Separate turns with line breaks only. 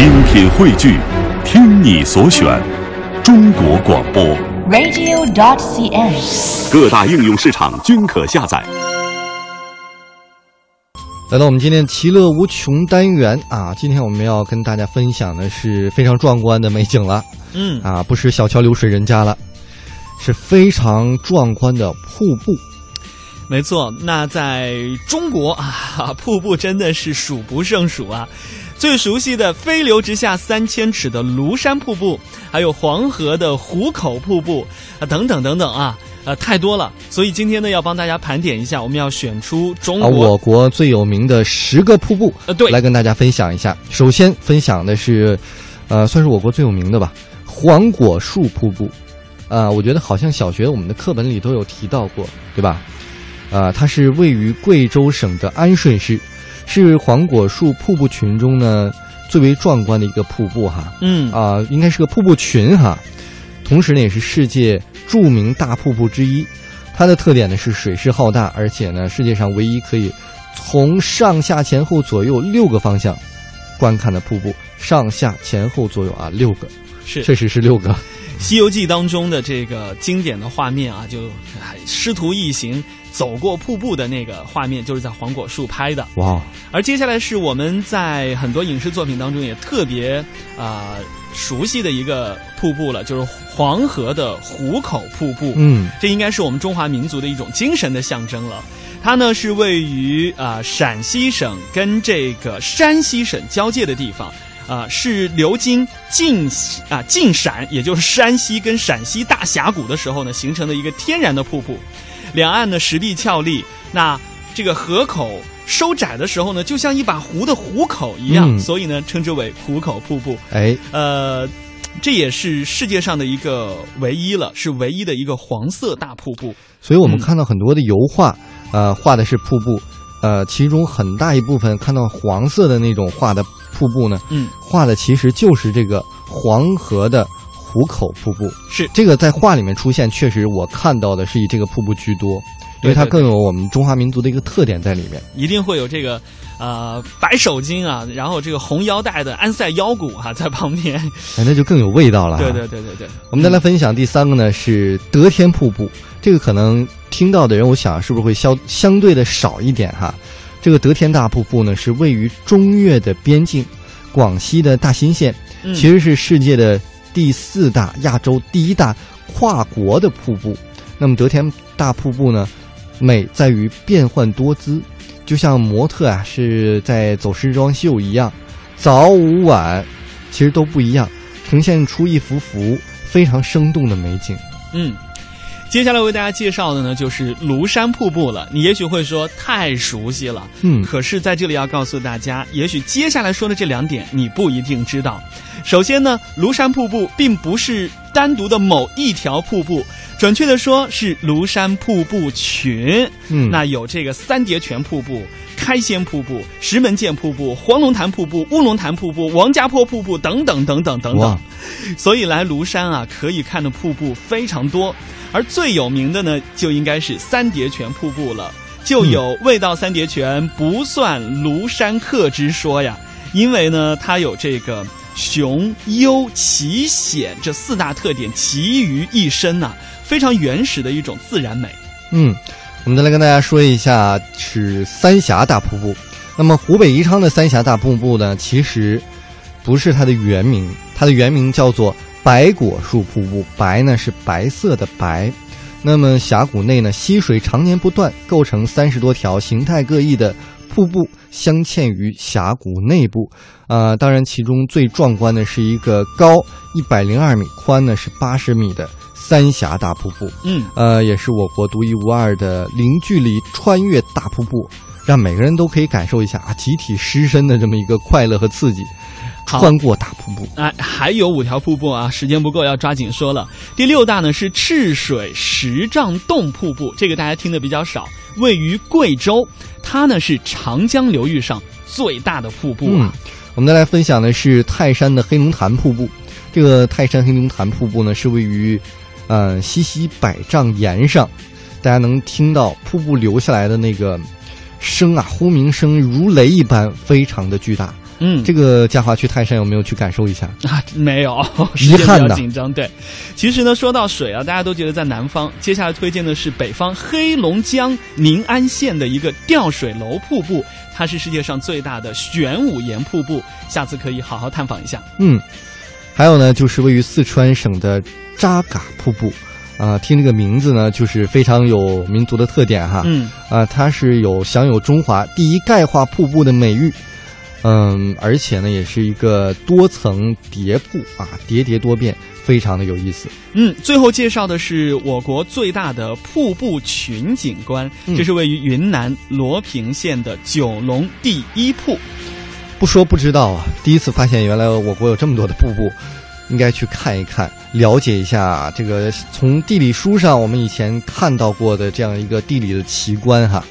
精品汇聚，听你所选，中国广播。
radio.cn。
各大应用市场均可下载。
来到我们今天其乐无穷单元啊，今天我们要跟大家分享的是非常壮观的美景了
嗯，
啊，不是小桥流水人家了，是非常壮观的瀑布。
没错。那在中国啊，瀑布真的是数不胜数啊。最熟悉的飞流直下三千尺的庐山瀑布，还有黄河的壶口瀑布啊，等等等等啊，呃，太多了。所以今天呢，要帮大家盘点一下，我们要选出中
啊，
国
我国最有名的十个瀑布，
呃对
来跟大家分享一下。首先分享的是，呃，算是我国最有名的吧，黄果树瀑布。啊、我觉得好像小学我们的课本里都有提到过，对吧？啊、它是位于贵州省的安顺市，是黄果树瀑布群中呢最为壮观的一个瀑布哈。
嗯
啊、应该是个瀑布群哈，同时呢也是世界著名大瀑布之一。它的特点呢是水势浩大，而且呢世界上唯一可以从上下前后左右六个方向观看的瀑布，上下前后左右啊六个，
是
确实是六个。
《西游记》当中的这个经典的画面啊，就哎师徒一行走过瀑布的那个画面，就是在黄果树拍的。
哇，
而接下来是我们在很多影视作品当中也特别啊、熟悉的一个瀑布了，就是黄河的壶口瀑布。
嗯，
这应该是我们中华民族的一种精神的象征了。它呢是位于啊、陕西省跟这个山西省交界的地方。啊、是流经晋啊晋陕，也就是山西跟陕西大峡谷的时候呢，形成的一个天然的瀑布。两岸呢石壁峭立，那这个河口收窄的时候呢，就像一把壶的壶口一样，
嗯
所以呢称之为壶口瀑布。
哎，
呃，这也是世界上的一个唯一了，是唯一的一个黄色大瀑布。
所以我们
嗯
看到很多的油画，呃，画的是瀑布，呃，其中很大一部分看到黄色的那种画的瀑布呢，
嗯，
画的其实就是这个黄河的壶口瀑布。
是
这个在画里面出现，确实我看到的是以这个瀑布居多，因为它更有我们中华民族的一个特点在里面。
一定会有这个呃白手巾啊，然后这个红腰带的安塞腰鼓啊在旁边。
哎，那就更有味道了。
对对。对对对，
我们再来分享第三个呢，是德天瀑布。这个可能听到的人，我想是不是会相相对的少一点哈？这个德天大瀑布呢，是位于中越的边境，广西的大兴县，
嗯
其实是世界的第四大、亚洲第一大跨国的瀑布。那么德天大瀑布呢，美在于变幻多姿，就像模特啊是在走时装秀一样，早午晚其实都不一样，呈现出一幅幅非常生动的美景。
嗯。接下来为大家介绍的呢，就是庐山瀑布了。你也许会说太熟悉了，
嗯，
可是在这里要告诉大家，也许接下来说的这两点你不一定知道。首先呢，庐山瀑布并不是单独的某一条瀑布，准确的说是庐山瀑布群。
嗯
那有这个三叠泉瀑布、开仙瀑布、石门涧瀑布、黄龙潭瀑布、乌龙潭瀑布、王家坡瀑布等等等等等等
哇。
所以来庐山啊，可以看的瀑布非常多，而最有名的呢，就应该是三叠泉瀑布了。就有“未到三叠泉，不算庐山客”之说呀。因为呢，它有这个雄、幽、奇、险这四大特点集于一身呐、非常原始的一种自然美。
嗯，我们再来跟大家说一下是三峡大瀑布。那么湖北宜昌的三峡大瀑布呢，其实不是它的原名，它的原名叫做白果树瀑布。白呢是白色的白。那么峡谷内呢，溪水常年不断，构成三十多条形态各异的瀑布镶嵌于峡谷内部。啊、当然其中最壮观的是一个高一百零二米、宽呢是八十米的三峡大瀑布。
嗯，
呃，也是我国独一无二的零距离穿越大瀑布，让每个人都可以感受一下啊集体失身的这么一个快乐和刺激。穿过大瀑布，
哎，还有五条瀑布啊，时间不够，要抓紧说了。第六大呢是赤水石丈洞瀑布，这个大家听的比较少，位于贵州，它呢是长江流域上最大的瀑布
嗯
啊。，
我们再来分享的是泰山的黑龙潭瀑布。这个泰山黑龙潭瀑布呢，是位于呃西溪百丈岩上，大家能听到瀑布流下来的那个声啊，轰鸣声如雷一般，非常的巨大。
嗯，
这个嘉华去泰山有没有去感受一下？
啊，没有，
遗
时间比较紧张。对，其实呢，说到水啊，大家都觉得在南方。接下来推荐的是北方黑龙江宁安县的一个吊水楼瀑布，它是世界上最大的玄武岩瀑布，下次可以好好探访一下。
嗯，还有呢，就是位于四川省的扎嘎瀑布，啊、听这个名字呢，就是非常有民族的特点哈。
嗯，
啊，它是有享有中华第一钙化瀑布的美誉，嗯，而且呢，也是一个多层叠瀑啊，叠叠多变，非常的有意思。
嗯，最后介绍的是我国最大的瀑布群景观，
嗯
这是位于云南罗平县的九龙第一瀑。
不说不知道啊，第一次发现原来我国有这么多的瀑布，应该去看一看，了解一下这个从地理书上我们以前看到过的这样一个地理的奇观哈。